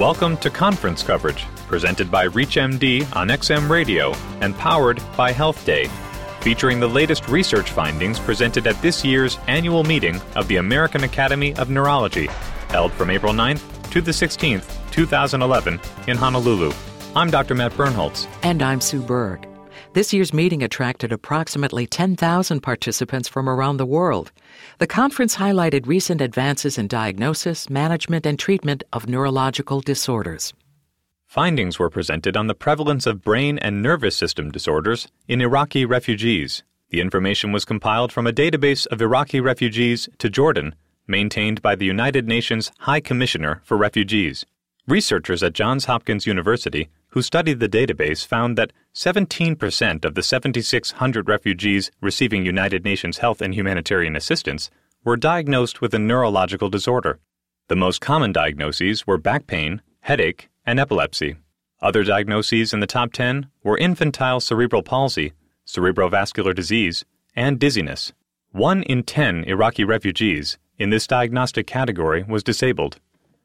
Welcome to conference coverage, presented by ReachMD on XM Radio and powered by Health Day, featuring the latest research findings presented at this year's annual meeting of the American Academy of Neurology, held from April 9th to the 16th, 2011, in Honolulu. I'm Dr. Matt Birnholz. And I'm Sue Berg. This year's meeting attracted approximately 10,000 participants from around the world. The conference highlighted recent advances in diagnosis, management, and treatment of neurological disorders. Findings were presented on the prevalence of brain and nervous system disorders in Iraqi refugees. The information was compiled from a database of Iraqi refugees to Jordan, maintained by the United Nations High Commissioner for Refugees. Researchers at Johns Hopkins University who studied the database found that 17% of the 7,600 refugees receiving United Nations health and humanitarian assistance were diagnosed with a neurological disorder. The most common diagnoses were back pain, headache, and epilepsy. Other diagnoses in the top 10 were infantile cerebral palsy, cerebrovascular disease, and dizziness. One in 10 Iraqi refugees in this diagnostic category was disabled.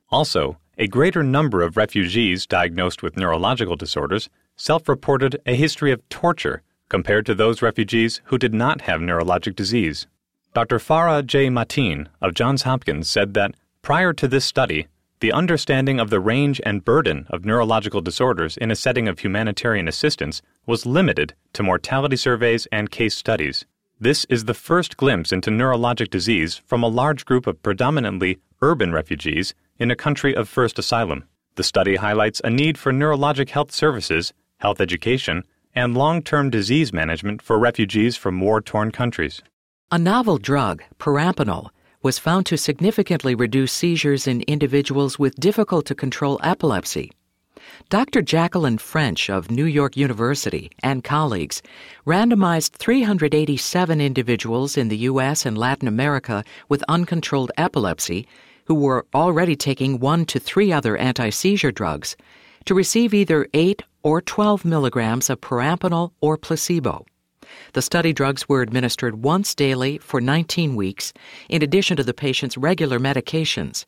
Also, a greater number of refugees diagnosed with neurological disorders self reported a history of torture compared to those refugees who did not have neurologic disease. Dr. Farah J. Mateen of Johns Hopkins said that prior to this study, the understanding of the range and burden of neurological disorders in a setting of humanitarian assistance was limited to mortality surveys and case studies. This is the first glimpse into neurologic disease from a large group of predominantly urban refugees in a country of first asylum. The study highlights a need for neurologic health services, health education, and long term disease management for refugees from war torn countries. A novel drug, perampanel, was found to significantly reduce seizures in individuals with difficult to control epilepsy. Dr. Jacqueline French of New York University and colleagues randomized 387 individuals in the U.S. and Latin America with uncontrolled epilepsy who were already taking one to three other anti seizure drugs to receive either 8 or 12 milligrams of perampanel or placebo. The study drugs were administered once daily for 19 weeks, in addition to the patient's regular medications.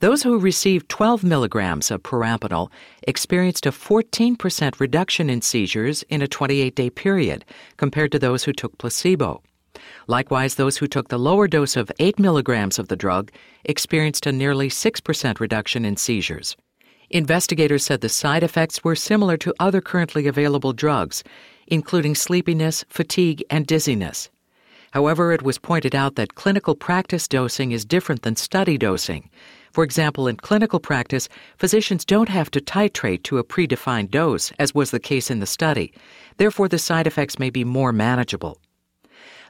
Those who received 12 milligrams of perampanel experienced a 14% reduction in seizures in a 28 day period compared to those who took placebo. Likewise, those who took the lower dose of 8 milligrams of the drug experienced a nearly 6% reduction in seizures. Investigators said the side effects were similar to other currently available drugs, including sleepiness, fatigue, and dizziness. However, it was pointed out that clinical practice dosing is different than study dosing. For example, in clinical practice, physicians don't have to titrate to a predefined dose, as was the case in the study. Therefore, the side effects may be more manageable.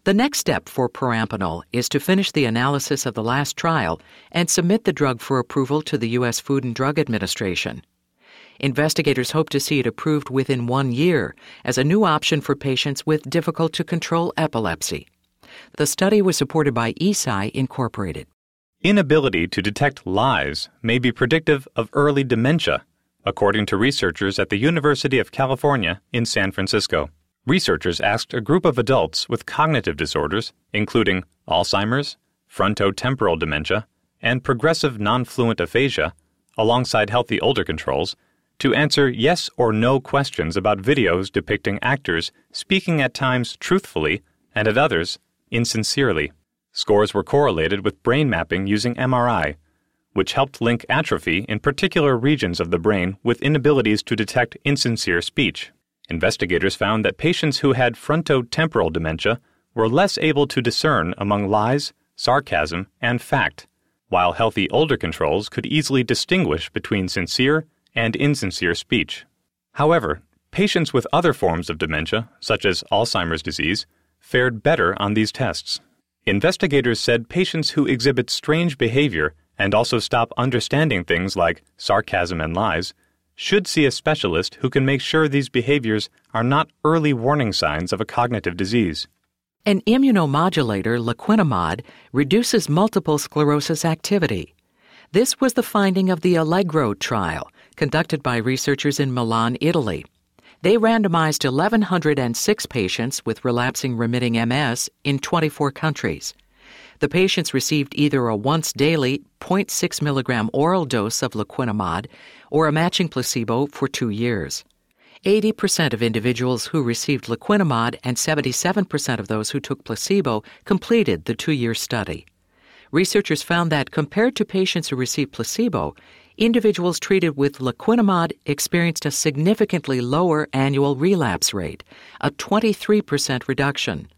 The next step for perampanel is to finish the analysis of the last trial and submit the drug for approval to the U.S. Food and Drug Administration. Investigators hope to see it approved within one year as a new option for patients with difficult to control epilepsy. The study was supported by Eisai Incorporated. Inability to detect lies may be predictive of early dementia, according to researchers at the University of California in San Francisco researchers asked a group of adults with cognitive disorders, including Alzheimer's, frontotemporal dementia, and progressive non-fluent aphasia, alongside healthy older controls, to answer yes or no questions about videos depicting actors speaking at times truthfully and at others insincerely. Scores were correlated with brain mapping using MRI, which helped link atrophy in particular regions of the brain with inabilities to detect insincere speech. Investigators found that patients who had frontotemporal dementia were less able to discern among lies, sarcasm, and fact, while healthy older controls could easily distinguish between sincere and insincere speech. However, patients with other forms of dementia, such as Alzheimer's disease, fared better on these tests. Investigators said patients who exhibit strange behavior and also stop understanding things like sarcasm and lies should see a specialist who can make sure these behaviors are not early warning signs of a cognitive disease. An immunomodulator, laquinimod, reduces multiple sclerosis activity. This was the finding of the Allegro trial, conducted by researchers in Milan, Italy. They randomized 1,106 patients with relapsing remitting MS in 24 countries. The patients received either a once daily 0.6 milligram oral dose of laquinimod or a matching placebo for two years. 80% of individuals who received laquinimod and 77% of those who took placebo completed the two year study. Researchers found that compared to patients who received placebo, individuals treated with laquinimod experienced a significantly lower annual relapse rate, a 23% reduction.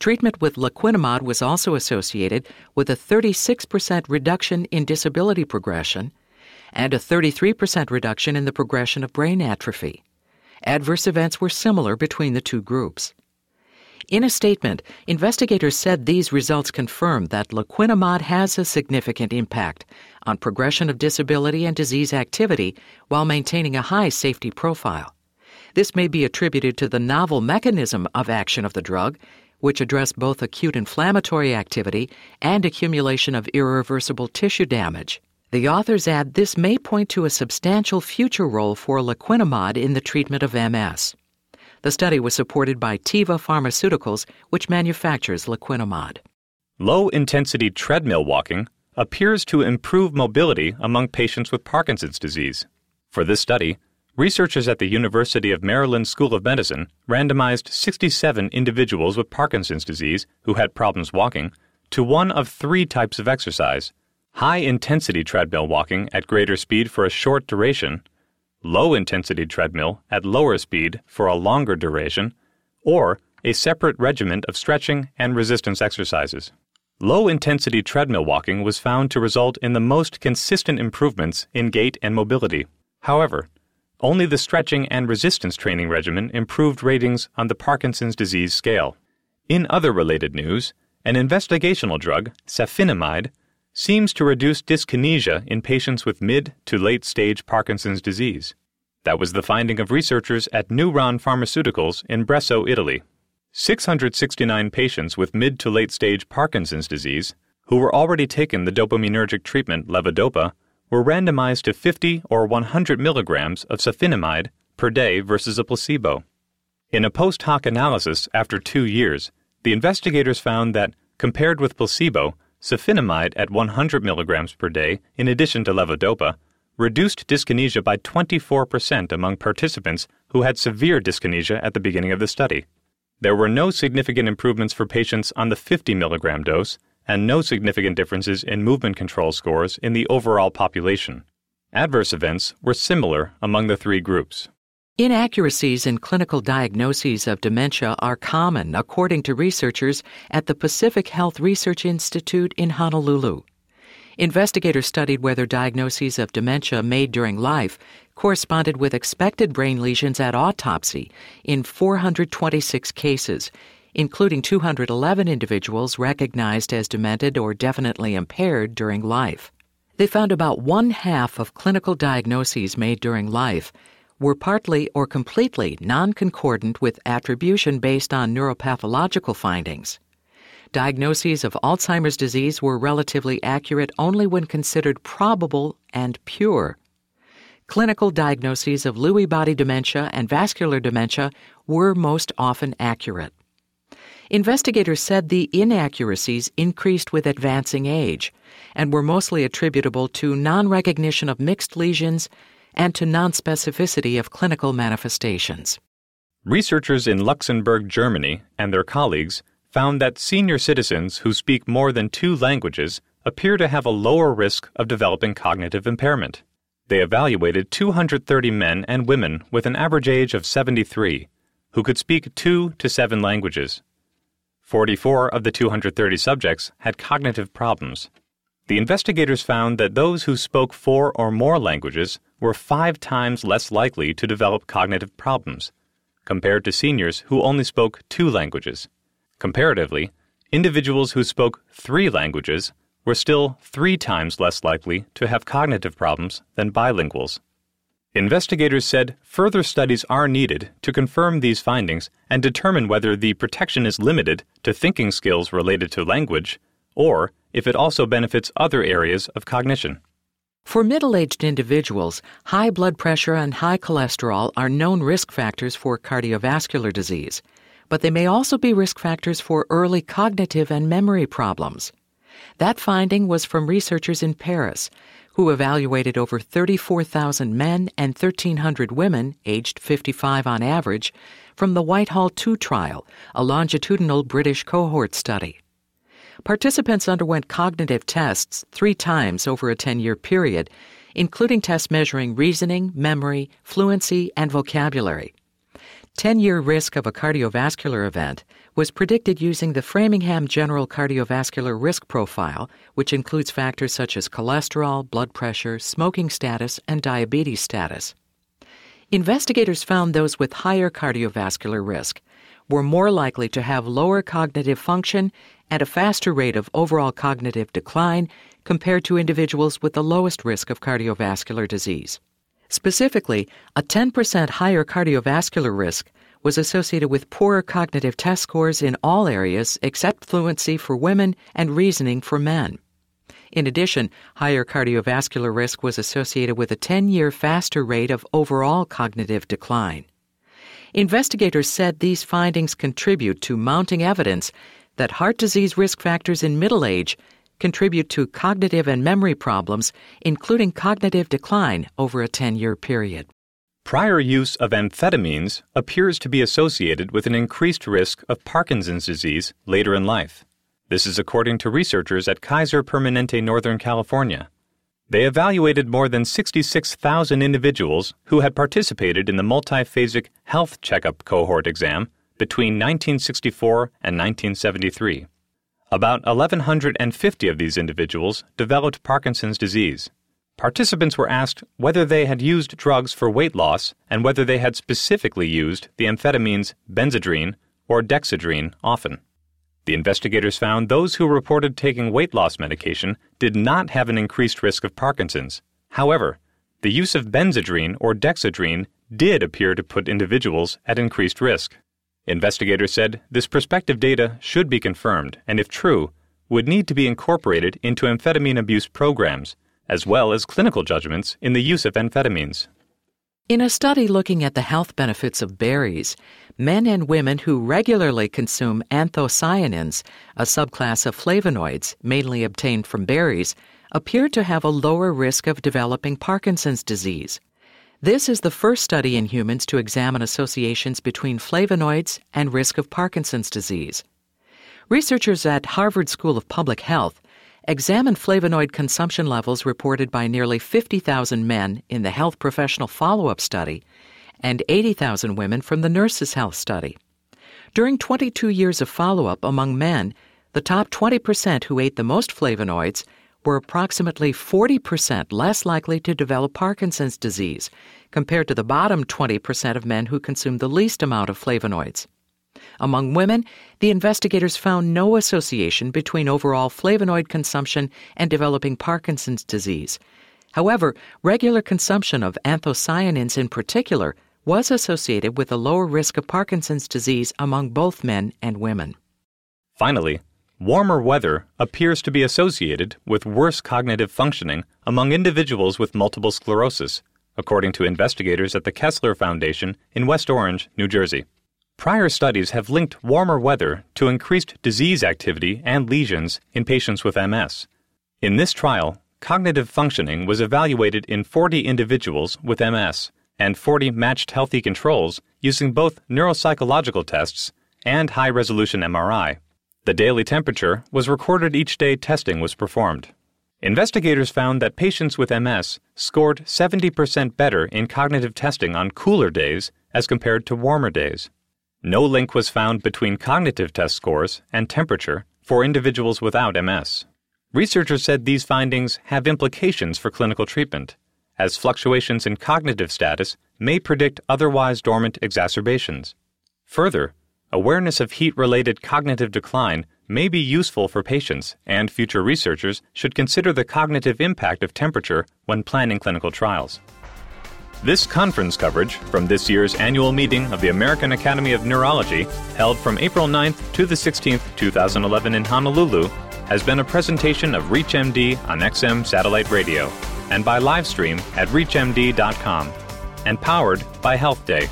Treatment with laquinimod was also associated with a 36% reduction in disability progression and a 33% reduction in the progression of brain atrophy. Adverse events were similar between the two groups. In a statement, investigators said these results confirm that laquinimod has a significant impact on progression of disability and disease activity while maintaining a high safety profile. This may be attributed to the novel mechanism of action of the drug which address both acute inflammatory activity and accumulation of irreversible tissue damage. The authors add this may point to a substantial future role for laquinimod in the treatment of MS. The study was supported by Teva Pharmaceuticals, which manufactures laquinimod. Low intensity treadmill walking appears to improve mobility among patients with Parkinson's disease. For this study, Researchers at the University of Maryland School of Medicine randomized 67 individuals with Parkinson's disease who had problems walking to one of three types of exercise high intensity treadmill walking at greater speed for a short duration, low intensity treadmill at lower speed for a longer duration, or a separate regimen of stretching and resistance exercises. Low intensity treadmill walking was found to result in the most consistent improvements in gait and mobility. However, only the stretching and resistance training regimen improved ratings on the Parkinson's disease scale. In other related news, an investigational drug, safinamide, seems to reduce dyskinesia in patients with mid to late stage Parkinson's disease. That was the finding of researchers at Newron Pharmaceuticals in Bresso, Italy. 669 patients with mid to late stage Parkinson's disease, who were already taking the dopaminergic treatment levodopa, were randomized to 50 or 100 milligrams of safinamide per day versus a placebo. In a post hoc analysis after two years, the investigators found that, compared with placebo, safinamide at 100 milligrams per day, in addition to levodopa, reduced dyskinesia by 24% among participants who had severe dyskinesia at the beginning of the study. There were no significant improvements for patients on the 50 milligram dose, and no significant differences in movement control scores in the overall population. Adverse events were similar among the three groups. Inaccuracies in clinical diagnoses of dementia are common, according to researchers at the Pacific Health Research Institute in Honolulu. Investigators studied whether diagnoses of dementia made during life corresponded with expected brain lesions at autopsy in 426 cases, including 211 individuals recognized as demented or definitely impaired during life. They found about one half of clinical diagnoses made during life were partly or completely non concordant with attribution based on neuropathological findings. Diagnoses of Alzheimer's disease were relatively accurate only when considered probable and pure. Clinical diagnoses of Lewy body dementia and vascular dementia were most often accurate. Investigators said the inaccuracies increased with advancing age and were mostly attributable to non recognition of mixed lesions and to nonspecificity of clinical manifestations. Researchers in Luxembourg, Germany, and their colleagues found that senior citizens who speak more than two languages appear to have a lower risk of developing cognitive impairment. They evaluated 230 men and women with an average age of 73 who could speak two to seven languages. 44 of the 230 subjects had cognitive problems. The investigators found that those who spoke four or more languages were five times less likely to develop cognitive problems, compared to seniors who only spoke two languages. Comparatively, individuals who spoke three languages were still three times less likely to have cognitive problems than bilinguals. Investigators said further studies are needed to confirm these findings and determine whether the protection is limited to thinking skills related to language or if it also benefits other areas of cognition. For middle aged individuals, high blood pressure and high cholesterol are known risk factors for cardiovascular disease. but they may also be risk factors for early cognitive and memory problems. That finding was from researchers in Paris who evaluated over 34,000 men and 1,300 women, aged 55 on average, from the Whitehall 2 trial, a longitudinal British cohort study. Participants underwent cognitive tests three times over a 10 year period, including tests measuring reasoning, memory, fluency, and vocabulary. 10 year risk of a cardiovascular event was predicted using the Framingham General Cardiovascular Risk Profile, which includes factors such as cholesterol, blood pressure, smoking status, and diabetes status. Investigators found those with higher cardiovascular risk were more likely to have lower cognitive function and a faster rate of overall cognitive decline compared to individuals with the lowest risk of cardiovascular disease. Specifically, a 10% higher cardiovascular risk was associated with poorer cognitive test scores in all areas except fluency for women and reasoning for men. In addition, higher cardiovascular risk was associated with a 10 year faster rate of overall cognitive decline. Investigators said these findings contribute to mounting evidence that heart disease risk factors in middle age contribute to cognitive and memory problems, including cognitive decline over a 10 year period. Prior use of amphetamines appears to be associated with an increased risk of Parkinson's disease later in life. This is according to researchers at Kaiser Permanente Northern California. They evaluated more than 66,000 individuals who had participated in the multiphasic health checkup cohort exam between 1964 and 1973. About 1,150 of these individuals developed Parkinson's disease. Participants were asked whether they had used drugs for weight loss and whether they had specifically used the amphetamines Benzedrine or Dexedrine often. The investigators found those who reported taking weight loss medication did not have an increased risk of Parkinson's. However, the use of Benzedrine or Dexedrine did appear to put individuals at increased risk. Investigators said this prospective data should be confirmed and, if true, would need to be incorporated into amphetamine abuse programs as well as clinical judgments in the use of amphetamines. In a study looking at the health benefits of berries, men and women who regularly consume anthocyanins, a subclass of flavonoids mainly obtained from berries, appeared to have a lower risk of developing Parkinson's disease. This is the first study in humans to examine associations between flavonoids and risk of Parkinson's disease. Researchers at Harvard School of Public Health examined flavonoid consumption levels reported by nearly 50,000 men in the Health Professional Follow Up Study and 80,000 women from the Nurses' Health Study. During 22 years of follow up among men, the top 20% who ate the most flavonoids were approximately 40% less likely to develop Parkinson's disease compared to the bottom 20% of men who consumed the least amount of flavonoids. Among women, the investigators found no association between overall flavonoid consumption and developing Parkinson's disease. However, regular consumption of anthocyanins in particular was associated with a lower risk of Parkinson's disease among both men and women. Finally, warmer weather appears to be associated with worse cognitive functioning among individuals with multiple sclerosis, according to investigators at the Kessler Foundation in West Orange, New Jersey. Prior studies have linked warmer weather to increased disease activity and lesions in patients with MS. In this trial, cognitive functioning was evaluated in 40 individuals with MS and 40 matched healthy controls using both neuropsychological tests and high resolution MRI. The daily temperature was recorded each day testing was performed. Investigators found that patients with MS scored 70% better in cognitive testing on cooler days as compared to warmer days. No link was found between cognitive test scores and temperature for individuals without MS. Researchers said these findings have implications for clinical treatment, as fluctuations in cognitive status may predict otherwise dormant exacerbations. Further, awareness of heat related cognitive decline may be useful for patients, and future researchers should consider the cognitive impact of temperature when planning clinical trials. This conference coverage from this year's annual meeting of the American Academy of Neurology, held from April 9th to the 16th, 2011 in Honolulu, has been a presentation of ReachMD on XM satellite radio and by live stream at reachmd.com and powered by Health Day.